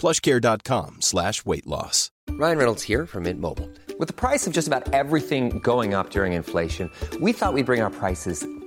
plushcare.com slash weight loss. Ryan Reynolds here from Mint Mobile. With the price of just about everything going up during inflation, we thought we'd bring our prices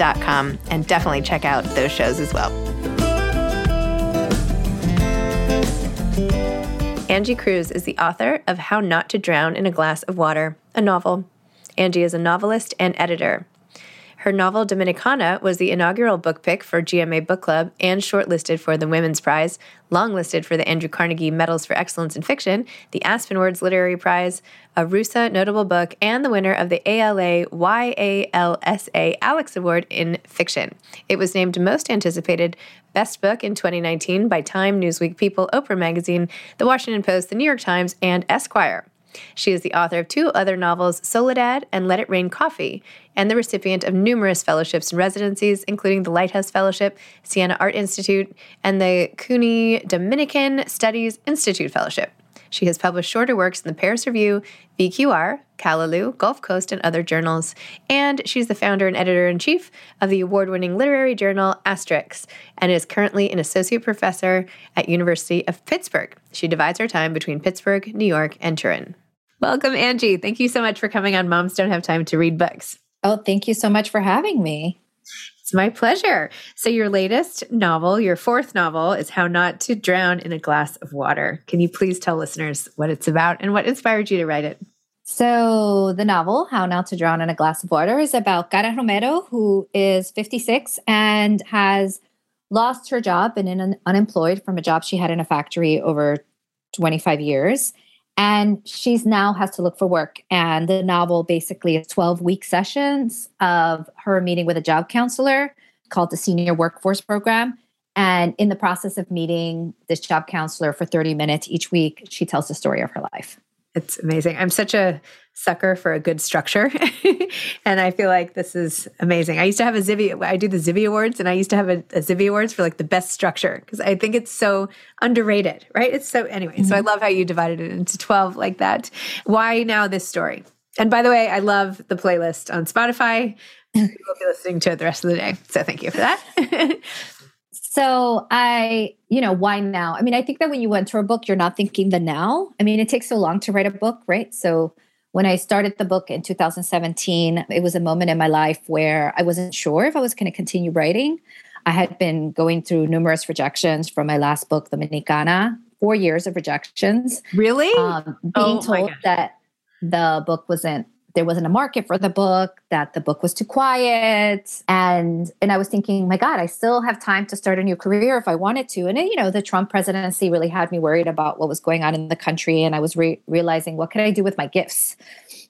and definitely check out those shows as well. Angie Cruz is the author of How Not to Drown in a Glass of Water, a novel. Angie is a novelist and editor. Her novel Dominicana was the inaugural book pick for GMA Book Club and shortlisted for the Women's Prize, longlisted for the Andrew Carnegie Medals for Excellence in Fiction, the Aspen Words Literary Prize, a RUSA Notable Book, and the winner of the ALA YALSA Alex Award in Fiction. It was named Most Anticipated Best Book in 2019 by Time, Newsweek, People, Oprah Magazine, The Washington Post, The New York Times, and Esquire. She is the author of two other novels, Soledad and Let It Rain Coffee, and the recipient of numerous fellowships and residencies, including the Lighthouse Fellowship, Siena Art Institute, and the CUNY Dominican Studies Institute Fellowship. She has published shorter works in the Paris Review, VQR, Callaloo, Gulf Coast, and other journals. And she's the founder and editor in chief of the award winning literary journal Asterix and is currently an associate professor at University of Pittsburgh. She divides her time between Pittsburgh, New York, and Turin. Welcome, Angie. Thank you so much for coming on Moms Don't Have Time to Read Books. Oh, thank you so much for having me. It's my pleasure. So, your latest novel, your fourth novel, is How Not to Drown in a Glass of Water. Can you please tell listeners what it's about and what inspired you to write it? So, the novel, How Not to Drown in a Glass of Water, is about Cara Romero, who is 56 and has lost her job and in unemployed from a job she had in a factory over 25 years. And she's now has to look for work. And the novel basically is 12 week sessions of her meeting with a job counselor called the Senior Workforce Program. And in the process of meeting this job counselor for 30 minutes each week, she tells the story of her life. It's amazing. I'm such a sucker for a good structure. and I feel like this is amazing. I used to have a Zibby, I do the Zibby Awards, and I used to have a, a Zibby Awards for like the best structure because I think it's so underrated, right? It's so, anyway, mm-hmm. so I love how you divided it into 12 like that. Why now this story? And by the way, I love the playlist on Spotify. We'll be listening to it the rest of the day. So thank you for that. So I, you know, why now? I mean, I think that when you enter a book, you're not thinking the now. I mean, it takes so long to write a book, right? So when I started the book in 2017, it was a moment in my life where I wasn't sure if I was going to continue writing. I had been going through numerous rejections from my last book, *The Dominicana, four years of rejections. Really? Um, being oh, told that the book wasn't there wasn't a market for the book that the book was too quiet. And and i was thinking my god i still have time to start a new career if i wanted to. And you know the trump presidency really had me worried about what was going on in the country and i was re- realizing what could i do with my gifts?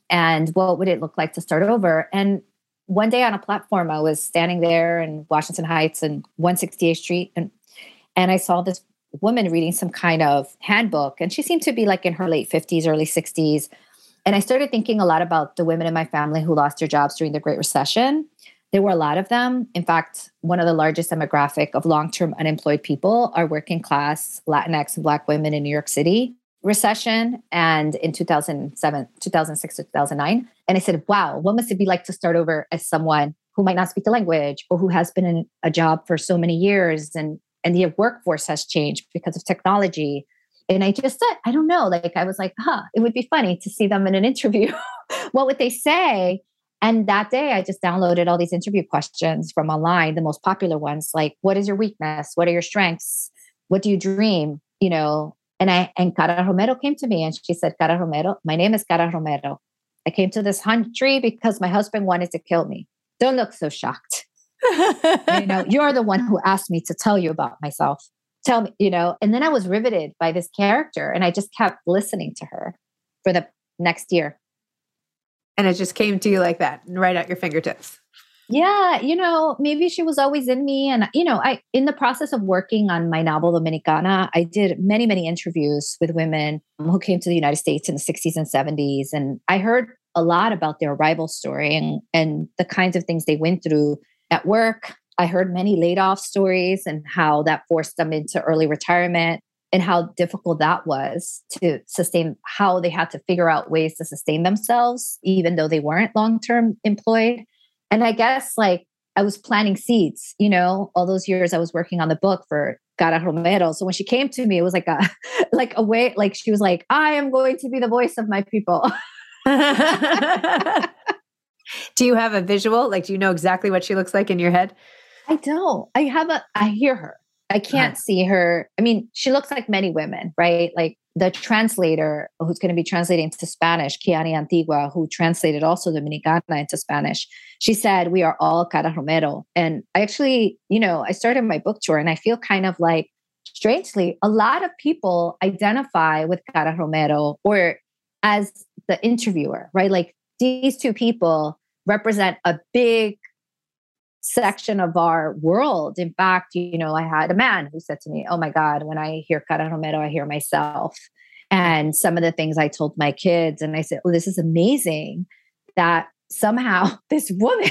And what would it look like to start over? And one day on a platform i was standing there in washington heights and 168th street and and i saw this woman reading some kind of handbook and she seemed to be like in her late 50s early 60s and I started thinking a lot about the women in my family who lost their jobs during the Great Recession. There were a lot of them. In fact, one of the largest demographic of long-term unemployed people are working class Latinx and Black women in New York City recession and in 2007, 2006 to 2009. And I said, wow, what must it be like to start over as someone who might not speak the language or who has been in a job for so many years and, and the workforce has changed because of technology and I just said, I don't know. Like I was like, huh, it would be funny to see them in an interview. what would they say? And that day I just downloaded all these interview questions from online, the most popular ones, like what is your weakness? What are your strengths? What do you dream? You know, and I and Cara Romero came to me and she said, Cara Romero, my name is Cara Romero. I came to this country because my husband wanted to kill me. Don't look so shocked. you know, you're the one who asked me to tell you about myself tell me, you know, and then I was riveted by this character and I just kept listening to her for the next year. And it just came to you like that, right at your fingertips. Yeah, you know, maybe she was always in me. And, you know, I, in the process of working on my novel, Dominicana, I did many, many interviews with women who came to the United States in the 60s and 70s. And I heard a lot about their arrival story and, and the kinds of things they went through at work, I heard many laid off stories and how that forced them into early retirement and how difficult that was to sustain, how they had to figure out ways to sustain themselves, even though they weren't long term employed. And I guess like I was planting seeds, you know, all those years I was working on the book for Cara Romero. So when she came to me, it was like a like a way, like she was like, I am going to be the voice of my people. do you have a visual? Like, do you know exactly what she looks like in your head? I don't. I have a, I hear her. I can't uh-huh. see her. I mean, she looks like many women, right? Like the translator who's going to be translating to Spanish, Kianny Antigua, who translated also Dominicana into Spanish. She said, We are all Cara Romero. And I actually, you know, I started my book tour and I feel kind of like, strangely, a lot of people identify with Cara Romero or as the interviewer, right? Like these two people represent a big section of our world. In fact, you know, I had a man who said to me, Oh my God, when I hear Cara Romero, I hear myself. And some of the things I told my kids, and I said, Oh, this is amazing that somehow this woman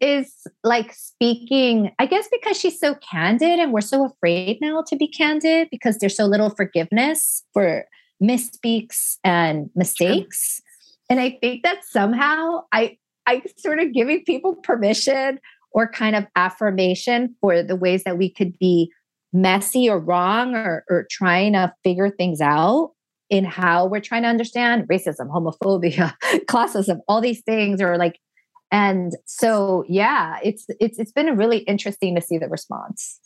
is like speaking, I guess because she's so candid and we're so afraid now to be candid because there's so little forgiveness for misspeaks and mistakes. And I think that somehow I I sort of giving people permission or kind of affirmation for the ways that we could be messy or wrong or, or trying to figure things out in how we're trying to understand racism, homophobia, classism, all these things or like and so yeah, it's it's it's been really interesting to see the response.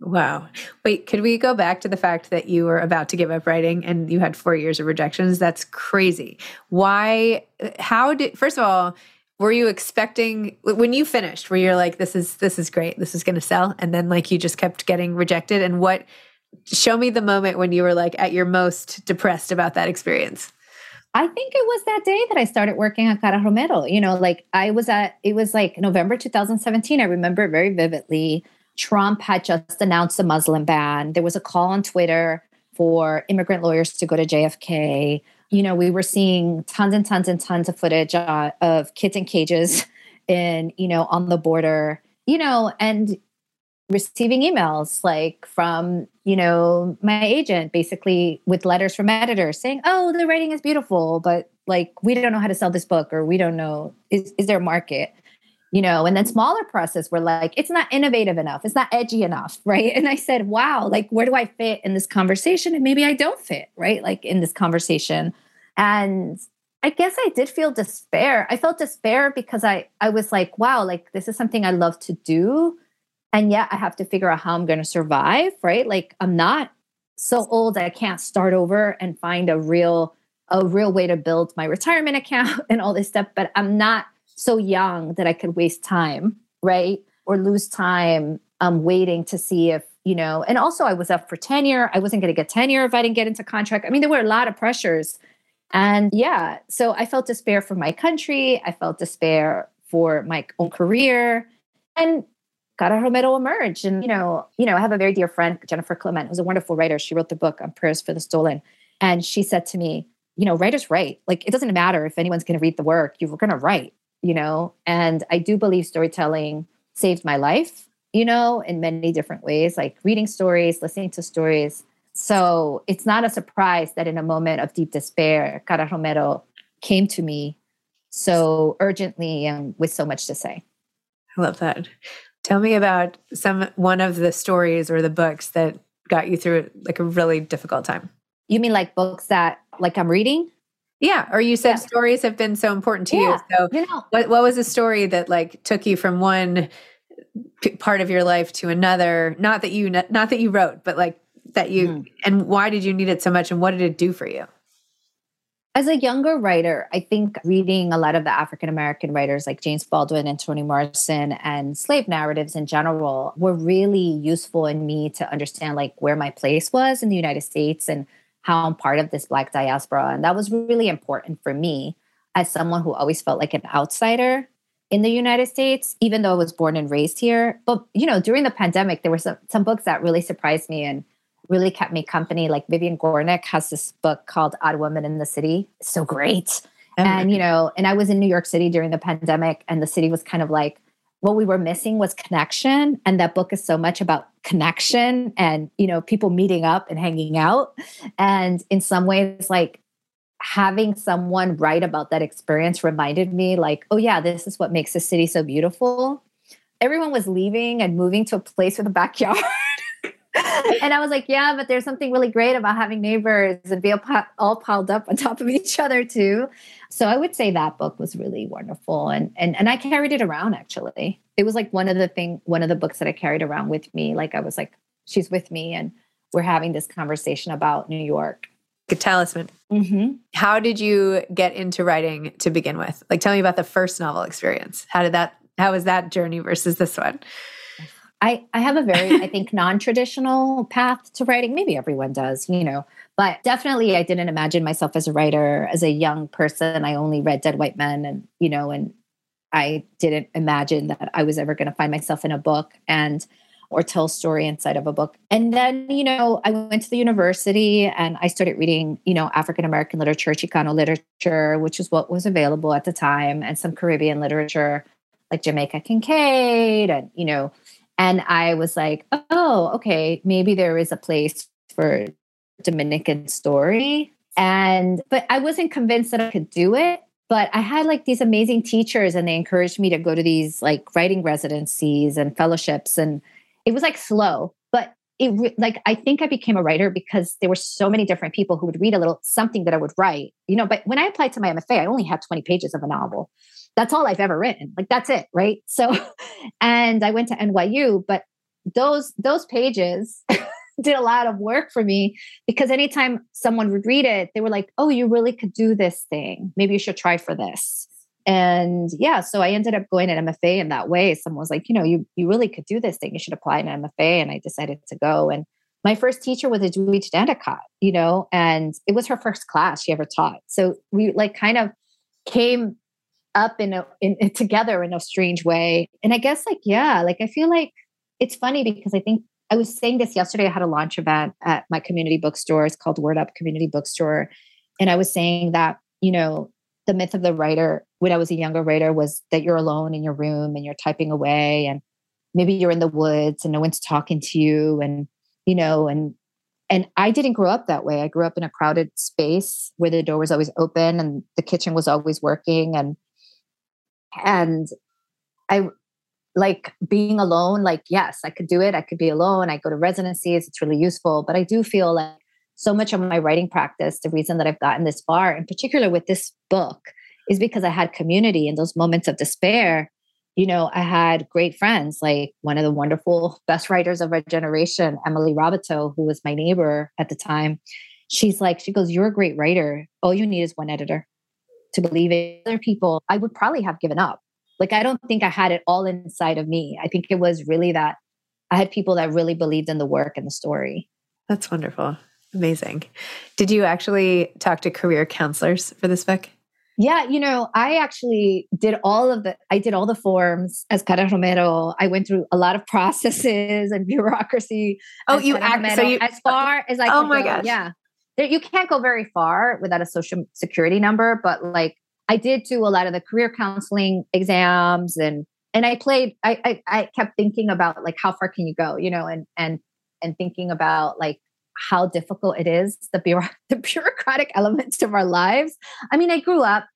Wow. Wait, could we go back to the fact that you were about to give up writing and you had 4 years of rejections? That's crazy. Why how did first of all, were you expecting when you finished where you're like this is this is great this is going to sell and then like you just kept getting rejected and what show me the moment when you were like at your most depressed about that experience I think it was that day that I started working on Cara Romero. You know, like I was at, it was like November 2017. I remember it very vividly. Trump had just announced a Muslim ban. There was a call on Twitter for immigrant lawyers to go to JFK. You know, we were seeing tons and tons and tons of footage uh, of kids in cages and, you know, on the border, you know, and receiving emails like from, you know, my agent basically with letters from editors saying, oh, the writing is beautiful, but like, we don't know how to sell this book or we don't know, is, is there a market? You know and then smaller presses were like it's not innovative enough. It's not edgy enough right? And i said wow like where do i fit in this conversation? And maybe i don't fit right like in this conversation. And i guess i did feel despair. I felt despair because i i was like wow like this is something i love to do. And yet i have to figure out how i'm going to survive right? Like i'm not so old i can't start over and find a real a real way to build my retirement account and all this stuff but i'm not so young that I could waste time, right? Or lose time um, waiting to see if, you know, and also I was up for tenure. I wasn't going to get tenure if I didn't get into contract. I mean, there were a lot of pressures. And yeah, so I felt despair for my country. I felt despair for my own career. And Cara Romero emerged. And, you know, you know, I have a very dear friend, Jennifer Clement, who's a wonderful writer. She wrote the book on Prayers for the Stolen. And she said to me, you know, writers write. Like it doesn't matter if anyone's going to read the work, you're going to write you know, and I do believe storytelling saved my life, you know, in many different ways, like reading stories, listening to stories. So it's not a surprise that in a moment of deep despair, Cara Romero came to me so urgently and with so much to say. I love that. Tell me about some one of the stories or the books that got you through like a really difficult time. You mean like books that like I'm reading? Yeah. Or you said yeah. stories have been so important to yeah. you. So you know, what, what was a story that like took you from one p- part of your life to another? Not that you, not that you wrote, but like that you, mm. and why did you need it so much? And what did it do for you? As a younger writer, I think reading a lot of the African American writers like James Baldwin and Toni Morrison and slave narratives in general were really useful in me to understand like where my place was in the United States and how I'm part of this Black diaspora. And that was really important for me as someone who always felt like an outsider in the United States, even though I was born and raised here. But, you know, during the pandemic, there were some, some books that really surprised me and really kept me company. Like Vivian Gornick has this book called Odd Woman in the City. It's so great. Oh, and, you know, and I was in New York City during the pandemic, and the city was kind of like, what we were missing was connection and that book is so much about connection and you know people meeting up and hanging out. And in some ways like having someone write about that experience reminded me like oh yeah this is what makes the city so beautiful. Everyone was leaving and moving to a place with a backyard and I was like, yeah, but there's something really great about having neighbors and be all piled up on top of each other too. So I would say that book was really wonderful, and and and I carried it around actually. It was like one of the thing, one of the books that I carried around with me. Like I was like, she's with me, and we're having this conversation about New York. A talisman. Mm-hmm. How did you get into writing to begin with? Like, tell me about the first novel experience. How did that? How was that journey versus this one? I, I have a very, I think, non traditional path to writing. Maybe everyone does, you know, but definitely I didn't imagine myself as a writer as a young person. I only read Dead White Men and, you know, and I didn't imagine that I was ever going to find myself in a book and, or tell a story inside of a book. And then, you know, I went to the university and I started reading, you know, African American literature, Chicano literature, which is what was available at the time, and some Caribbean literature like Jamaica Kincaid and, you know, and I was like, oh, okay, maybe there is a place for Dominican story. And, but I wasn't convinced that I could do it. But I had like these amazing teachers and they encouraged me to go to these like writing residencies and fellowships. And it was like slow, but it like I think I became a writer because there were so many different people who would read a little something that I would write, you know. But when I applied to my MFA, I only had 20 pages of a novel, that's all I've ever written. Like that's it, right? So and I went to NYU, but those those pages did a lot of work for me because anytime someone would read it, they were like, "Oh, you really could do this thing. Maybe you should try for this." And yeah, so I ended up going at MFA in that way. Someone was like, "You know, you you really could do this thing. You should apply an MFA." And I decided to go. And my first teacher was Edwidge Danticat, you know, and it was her first class she ever taught. So we like kind of came up in a in, in, together in a strange way. And I guess like yeah, like I feel like it's funny because I think I was saying this yesterday. I had a launch event at my community bookstore. It's called Word Up Community Bookstore. and I was saying that, you know, the myth of the writer when I was a younger writer was that you're alone in your room and you're typing away and maybe you're in the woods and no one's talking to you and you know and and I didn't grow up that way. I grew up in a crowded space where the door was always open and the kitchen was always working and and I like being alone like yes, I could do it. I could be alone. I go to residencies. It's really useful, but I do feel like so much of my writing practice, the reason that I've gotten this far, in particular with this book, is because I had community in those moments of despair. You know, I had great friends, like one of the wonderful best writers of our generation, Emily Raboteau, who was my neighbor at the time. She's like, she goes, You're a great writer. All you need is one editor to believe in other people. I would probably have given up. Like, I don't think I had it all inside of me. I think it was really that I had people that really believed in the work and the story. That's wonderful. Amazing. Did you actually talk to career counselors for this book? Yeah, you know, I actually did all of the I did all the forms as Cara Romero. I went through a lot of processes and bureaucracy. Oh, you act so you as far as I Oh my go. gosh. Yeah. There, you can't go very far without a social security number, but like I did do a lot of the career counseling exams and and I played I I, I kept thinking about like how far can you go, you know, and and and thinking about like how difficult it is the, bureau- the bureaucratic elements of our lives. I mean i grew up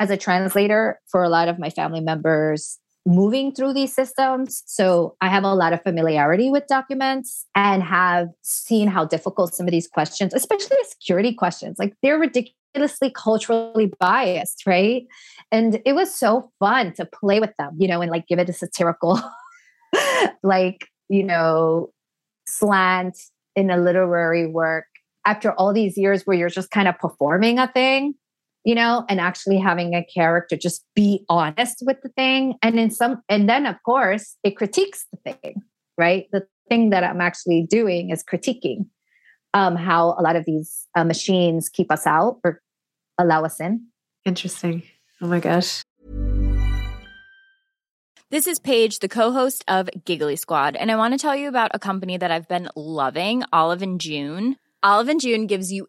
as a translator for a lot of my family members moving through these systems. So i have a lot of familiarity with documents and have seen how difficult some of these questions especially the security questions like they're ridiculously culturally biased right? And it was so fun to play with them you know and like give it a satirical like you know slant in a literary work. After all these years where you're just kind of performing a thing you know and actually having a character just be honest with the thing and in some and then of course it critiques the thing right the thing that i'm actually doing is critiquing um, how a lot of these uh, machines keep us out or allow us in Interesting. Oh my gosh. This is Paige, the co-host of Giggly Squad, and I want to tell you about a company that I've been loving, Olive and June. Olive and June gives you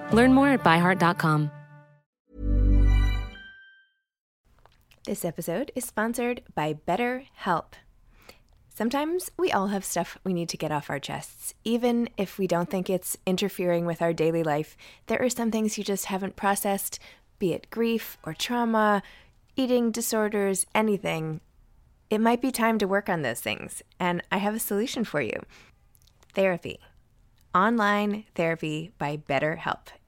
Learn more at byheart.com. This episode is sponsored by BetterHelp. Sometimes we all have stuff we need to get off our chests. Even if we don't think it's interfering with our daily life, there are some things you just haven't processed, be it grief or trauma, eating disorders, anything. It might be time to work on those things, and I have a solution for you therapy. Online therapy by BetterHelp.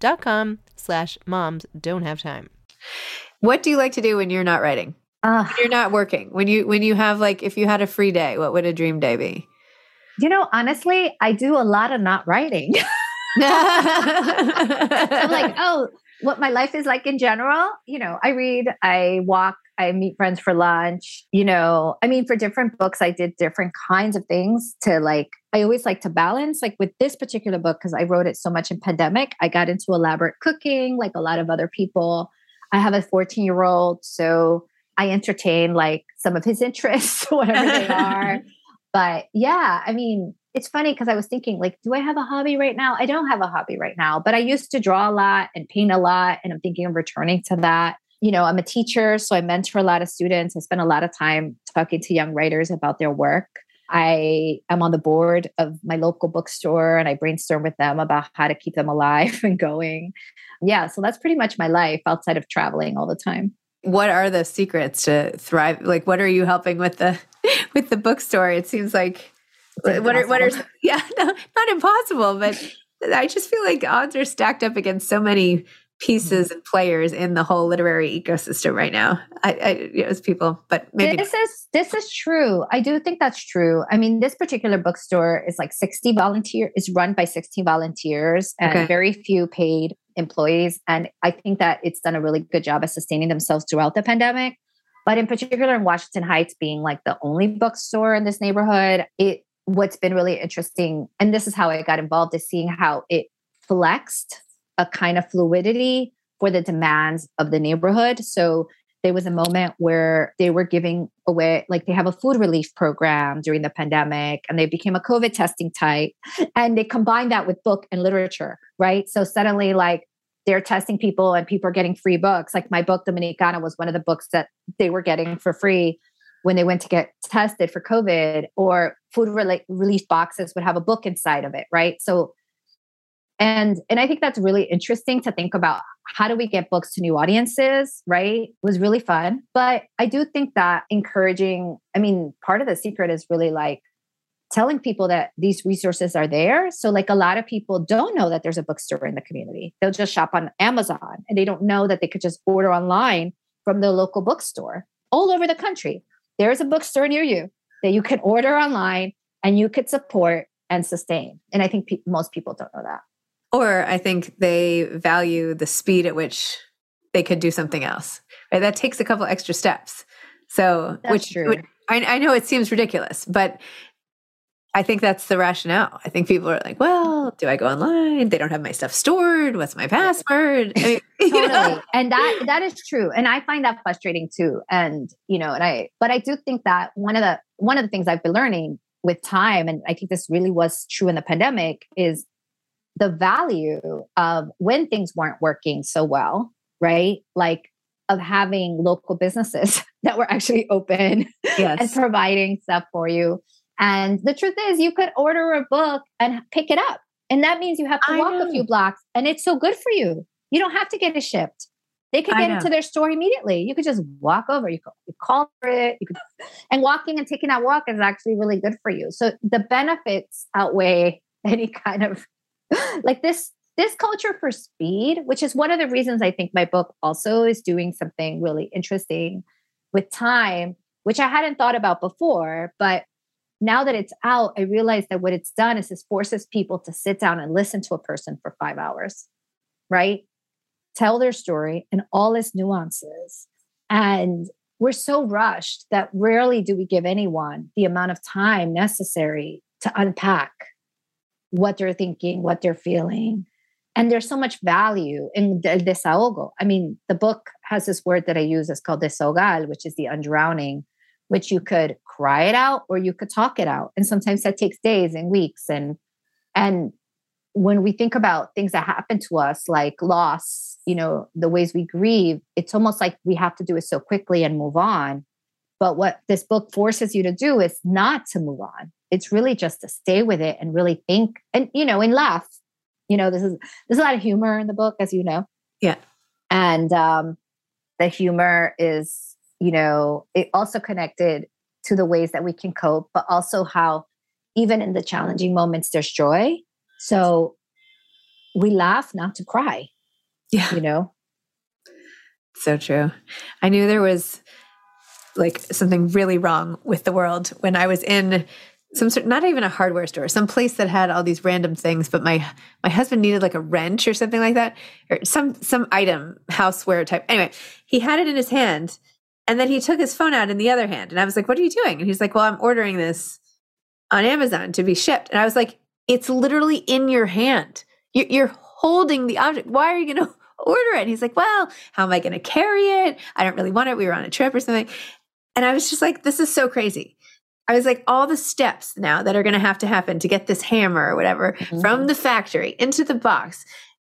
dot com slash moms don't have time. What do you like to do when you're not writing? Uh, When you're not working? When you when you have like if you had a free day, what would a dream day be? you know, honestly, I do a lot of not writing. I'm like, oh, what my life is like in general. You know, I read, I walk, I meet friends for lunch. You know, I mean, for different books, I did different kinds of things to like, I always like to balance. Like with this particular book, because I wrote it so much in pandemic, I got into elaborate cooking like a lot of other people. I have a 14 year old, so I entertain like some of his interests, whatever they are. But yeah, I mean, it's funny because I was thinking, like, do I have a hobby right now? I don't have a hobby right now, but I used to draw a lot and paint a lot. And I'm thinking of returning to that. You know, I'm a teacher, so I mentor a lot of students. I spend a lot of time talking to young writers about their work. I am on the board of my local bookstore and I brainstorm with them about how to keep them alive and going. Yeah, so that's pretty much my life outside of traveling all the time. What are the secrets to thrive? Like what are you helping with the with the bookstore? It seems like It's what are what are yeah, no, not impossible, but I just feel like odds are stacked up against so many pieces and players in the whole literary ecosystem right now. I, I you know, as people, but maybe this is this is true. I do think that's true. I mean, this particular bookstore is like 60 volunteer is run by 16 volunteers and Okay. very few paid employees. And I think that it's done a really good job of sustaining themselves throughout the pandemic. But in particular in Washington Heights being like the only bookstore in this neighborhood, it what's been really interesting, and this is how I got involved, is seeing how it flexed a kind of fluidity for the demands of the neighborhood. So there was a moment where they were giving away, like they have a food relief program during the pandemic, and they became a COVID testing type. And they combined that with book and literature, right? So suddenly, like, they're testing people and people are getting free books. Like my book, Dominicana, was one of the books that they were getting for free when they went to get tested for COVID, or food rela- relief boxes would have a book inside of it, right? So and and i think that's really interesting to think about how do we get books to new audiences right? It was really fun. But i do think that encouraging i mean part of the secret is really like telling people that these resources are there. So like a lot of people don't know that there's a bookstore in the community. They'll just shop on amazon and they don't know that they could just order online from the local bookstore all over the country there's a bookstore near you that you can order online and you could support and sustain and i think pe- most people don't know that or I think they value the speed at which they could do something else. Right? That takes a couple extra steps. So, That's which, true. which I, I know it seems ridiculous, but I think that's the rationale. I think people are like, "Well, do I go online? They don't have my stuff stored. What's my password?" I mean, you know? totally and that that is true and i find that frustrating too and you know and i but i do think that one of the one of the things i've been learning with time and i think this really was true in the pandemic is the value of when things weren't working so well right like of having local businesses that were actually open and providing stuff for you and the truth is you could order a book and pick it up and that means you have to I walk a few blocks and it's so good for you you don't have to get it shipped. They could get know. it to their store immediately. You could just walk over. You could you call for it. You could, and walking and taking that walk is actually really good for you. So the benefits outweigh any kind of like this this culture for speed, which is one of the reasons I think my book also is doing something really interesting with time, which I hadn't thought about before, but now that it's out, I realize that what it's done is it forces people to sit down and listen to a person for five hours, right? Tell their story and all its nuances. And we're so rushed that rarely do we give anyone the amount of time necessary to unpack what they're thinking, what they're feeling. And there's so much value in the desahogo. I mean, the book has this word that I use. It's called desahogar, which is the undrowning, which you could cry it out or you could talk it out. And sometimes that takes days and weeks. And and when we think about things that happen to us, like loss, you know, the ways we grieve, it's almost like we have to do it so quickly and move on. But what this book forces you to do is not to move on. It's really just to stay with it and really think and, you know, and laugh. You know, this is there's a lot of humor in the book, as you know. Yeah. And um, the humor is, you know, it also connected to the ways that we can cope, but also how even in the challenging moments, there's joy. So we laugh not to cry, Yeah. you know? So true. I knew there was like something really wrong with the world when I was in some sort not even a hardware store, some place that had all these random things, but my my husband needed like a wrench or something like that, or some some item, houseware type. Anyway, he had it in his hand and then he took his phone out in the other hand. And I was like, What are you doing? And he's like, Well, I'm ordering this on Amazon to be shipped. And I was like, It's literally in your hand. You- You're holding the object. Why are you going to order it? And he's like, Well, how am I going to carry it? I don't really want it. We were on a trip or something. And I was just like, This is so crazy. I was like, all the steps now that are going to have to happen to get this hammer or whatever mm-hmm. from the factory into the box,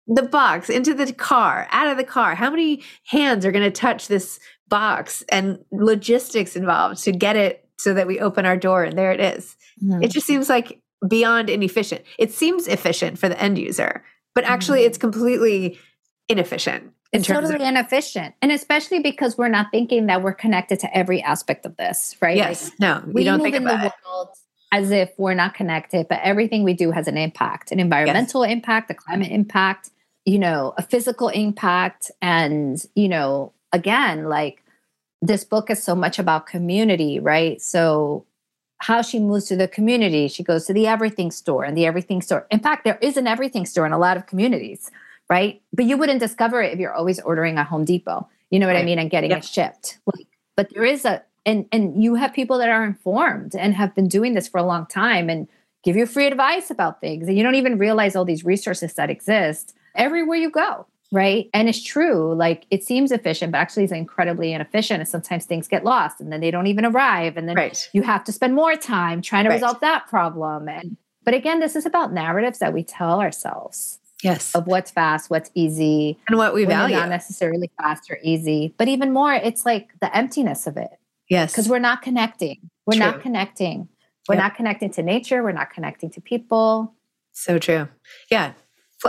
the box into the car, out of the car. How many hands are going to touch this box and logistics involved to get it so that we open our door and there it is? Mm-hmm. It just seems like beyond inefficient. It seems efficient for the end user, but actually it's completely inefficient in It's terms totally of inefficient. And especially because we're not thinking that we're connected to every aspect of this, right? yes, Like, no, we you don't move think in about the it. world as if we're not connected, but everything we do has an impact, an environmental impact, a climate impact, you know, a physical impact. And, you know, again, like this book is so much about community, right? So how she moves to the community, she goes to the everything store and the everything store. In fact, there is an everything store in a lot of communities, right? But you wouldn't discover it if you're always ordering at Home Depot. You know what I mean? And getting Yep. it shipped. Like, but there is a and and you have people that are informed and have been doing this for a long time and give you free advice about things and you don't even realize all these resources that exist everywhere you go right and it's true like it seems efficient but actually it's incredibly inefficient and sometimes things get lost and then they don't even arrive and then Right. you have to spend more time trying to Right. resolve that problem and but again this is about narratives that we tell ourselves Yes. of what's fast what's easy And what we value. not necessarily fast or easy but even more it's like the emptiness of it yes. because we're not connecting. We're True. not connecting. We're Yep. not connecting to nature. We're not connecting to people. So true. Yeah.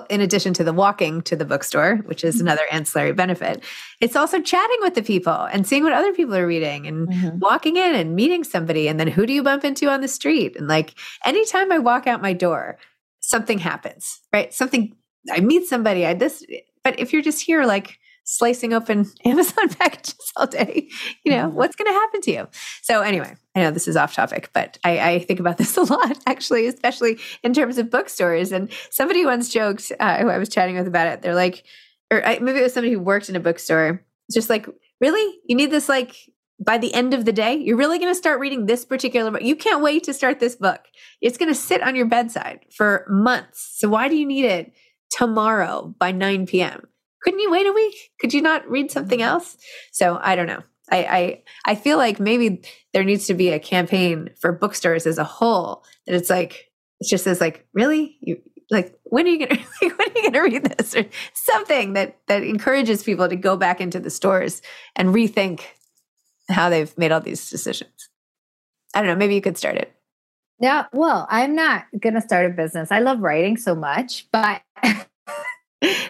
In addition to the walking to the bookstore, which is mm-hmm. another ancillary benefit, it's also chatting with the people and seeing what other people are reading and mm-hmm. walking in and meeting somebody. And then who do you bump into on the street? And like anytime I walk out my door, something happens, right? Something, I meet somebody, I this, but if you're just here, like, slicing open Amazon packages all day, you know, what's going to happen to you? So, anyway, I know this is off topic, but I, I think about this a lot, actually, especially in terms of bookstores. And somebody once joked, uh, who I was chatting with about it, they're like, or I, maybe it was somebody who worked in a bookstore, just like, really? You need this like by the end of the day? You're really going to start reading this particular book? You can't wait to start this book. It's going to sit on your bedside for months. So, why do you need it tomorrow by 9 p.m.? Couldn't you wait a week? Could you not read something mm-hmm. else? So, I don't know. I, I I feel like maybe there needs to be a campaign for bookstores as a whole that it's like it's just as like really you like when are you gonna like, when are you gonna read this or something that that encourages people to go back into the stores and rethink how they've made all these decisions. I don't know. Maybe you could start it. Yeah. Well, I'm not going to start a business. I love writing so much, but,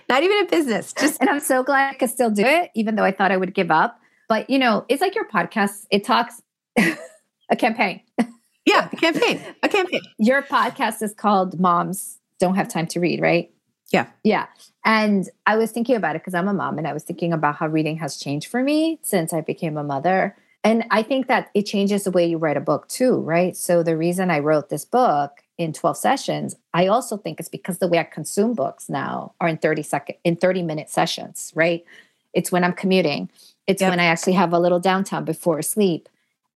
Not even a business. Just and I'm so glad I could still do it, even though I thought I would give up. But, you know, it's like your podcast, it talks a campaign. yeah, a campaign. A campaign. Your podcast is called Moms Don't Have Time to Read, right? Yeah. Yeah. And I was thinking about it because I'm a mom and I was thinking about how reading has changed for me since I became a mother. And I think that it changes the way you write a book too, right? So the reason I wrote this book in 12 sessions, I also think it's because the way I consume books now are in 30 second in 30 minute sessions, right? It's when I'm commuting. It's Yep. when I actually have a little downtime before sleep.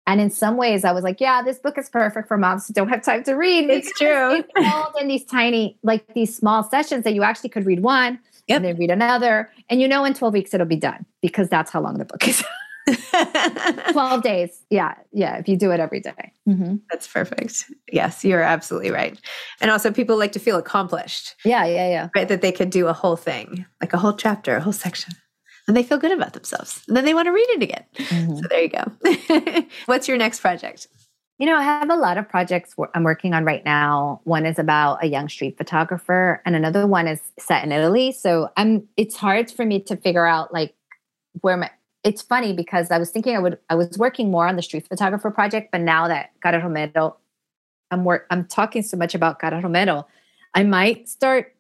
And in some ways, I was like, yeah, this book is perfect for moms who don't have time to read. It's true. It's all in these tiny, like these small sessions that you actually could read one Yep. and then read another. And you know, in 12 weeks, it'll be done because that's how long the book is 12 days. Yeah. Yeah. If you do it every day. Mhm. That's perfect. Yes, you're absolutely right. And also, people like to feel accomplished, Yeah. Yeah. Yeah. right? That they could do a whole thing, like a whole chapter, a whole section, and they feel good about themselves. And then they want to read it again. So there you go. What's your next project? You know, I have a lot of projects I'm working on right now. One is about a young street photographer, and another one is set in Italy. So I'm. It's hard for me to figure out like where my. It's funny because I was thinking I would. I was working more on the street photographer project, but now that Cara Romero, I'm work. I'm talking so much about Cara Romero. I might start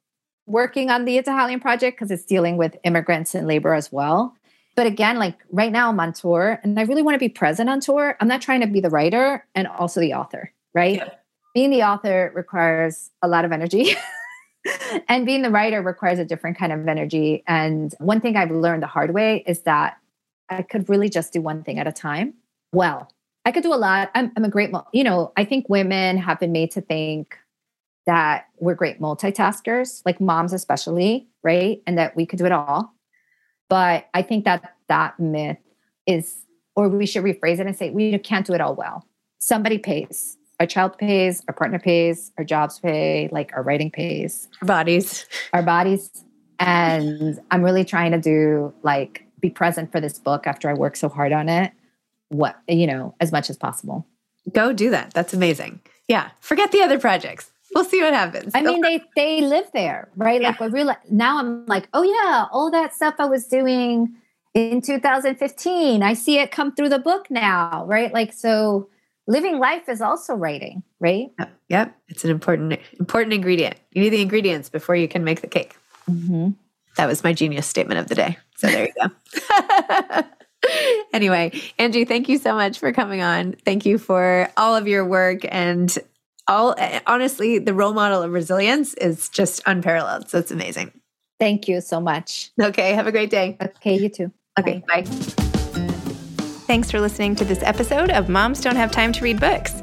working on the Italian project because it's dealing with immigrants and labor as well. But again, like right now I'm on tour and I really want to be present on tour. I'm not trying to be the writer and also the author, right? Yeah. Being the author requires a lot of energy. and being the writer requires a different kind of energy. And one thing I've learned the hard way is that I could really just do one thing at a time. Well, I could do a lot. I'm, I'm a great, you know, I think women have been made to think that we're great multitaskers, like moms especially, right? And that we could do it all. But I think that that myth is, or we should rephrase it and say, we can't do it all well. Somebody pays. Our child pays, our partner pays, our jobs pay, like our writing pays. Our bodies. Our bodies. And I'm really trying to do like be present for this book after I work so hard on it. What, you know, as much as possible. Go do that. That's amazing. Yeah. Forget the other projects we'll see what happens. I mean, they they live there, right? Yeah. Like, I real now I'm like, oh yeah, all that stuff I was doing in 2015, I see it come through the book now, right? Like, so living life is also writing, right? Yep, yep. it's an important important ingredient. You need the ingredients before you can make the cake. Mm-hmm. That was my genius statement of the day. So there you go. anyway, Angie, thank you so much for coming on. Thank you for all of your work and all honestly, the role model of resilience is just unparalleled. So it's amazing. Thank you so much. Okay. Have a great day. Okay. You too. Okay. Bye. bye. Thanks for listening to this episode of Moms Don't Have Time to Read Books.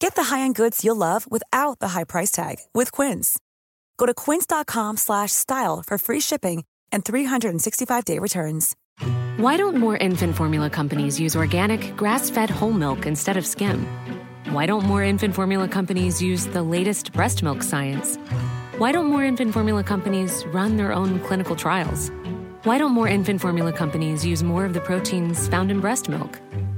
Get the high-end goods you'll love without the high price tag with Quince. Go to quince.com/style for free shipping and 365-day returns. Why don't more infant formula companies use organic, grass-fed whole milk instead of skim? Why don't more infant formula companies use the latest breast milk science? Why don't more infant formula companies run their own clinical trials? Why don't more infant formula companies use more of the proteins found in breast milk?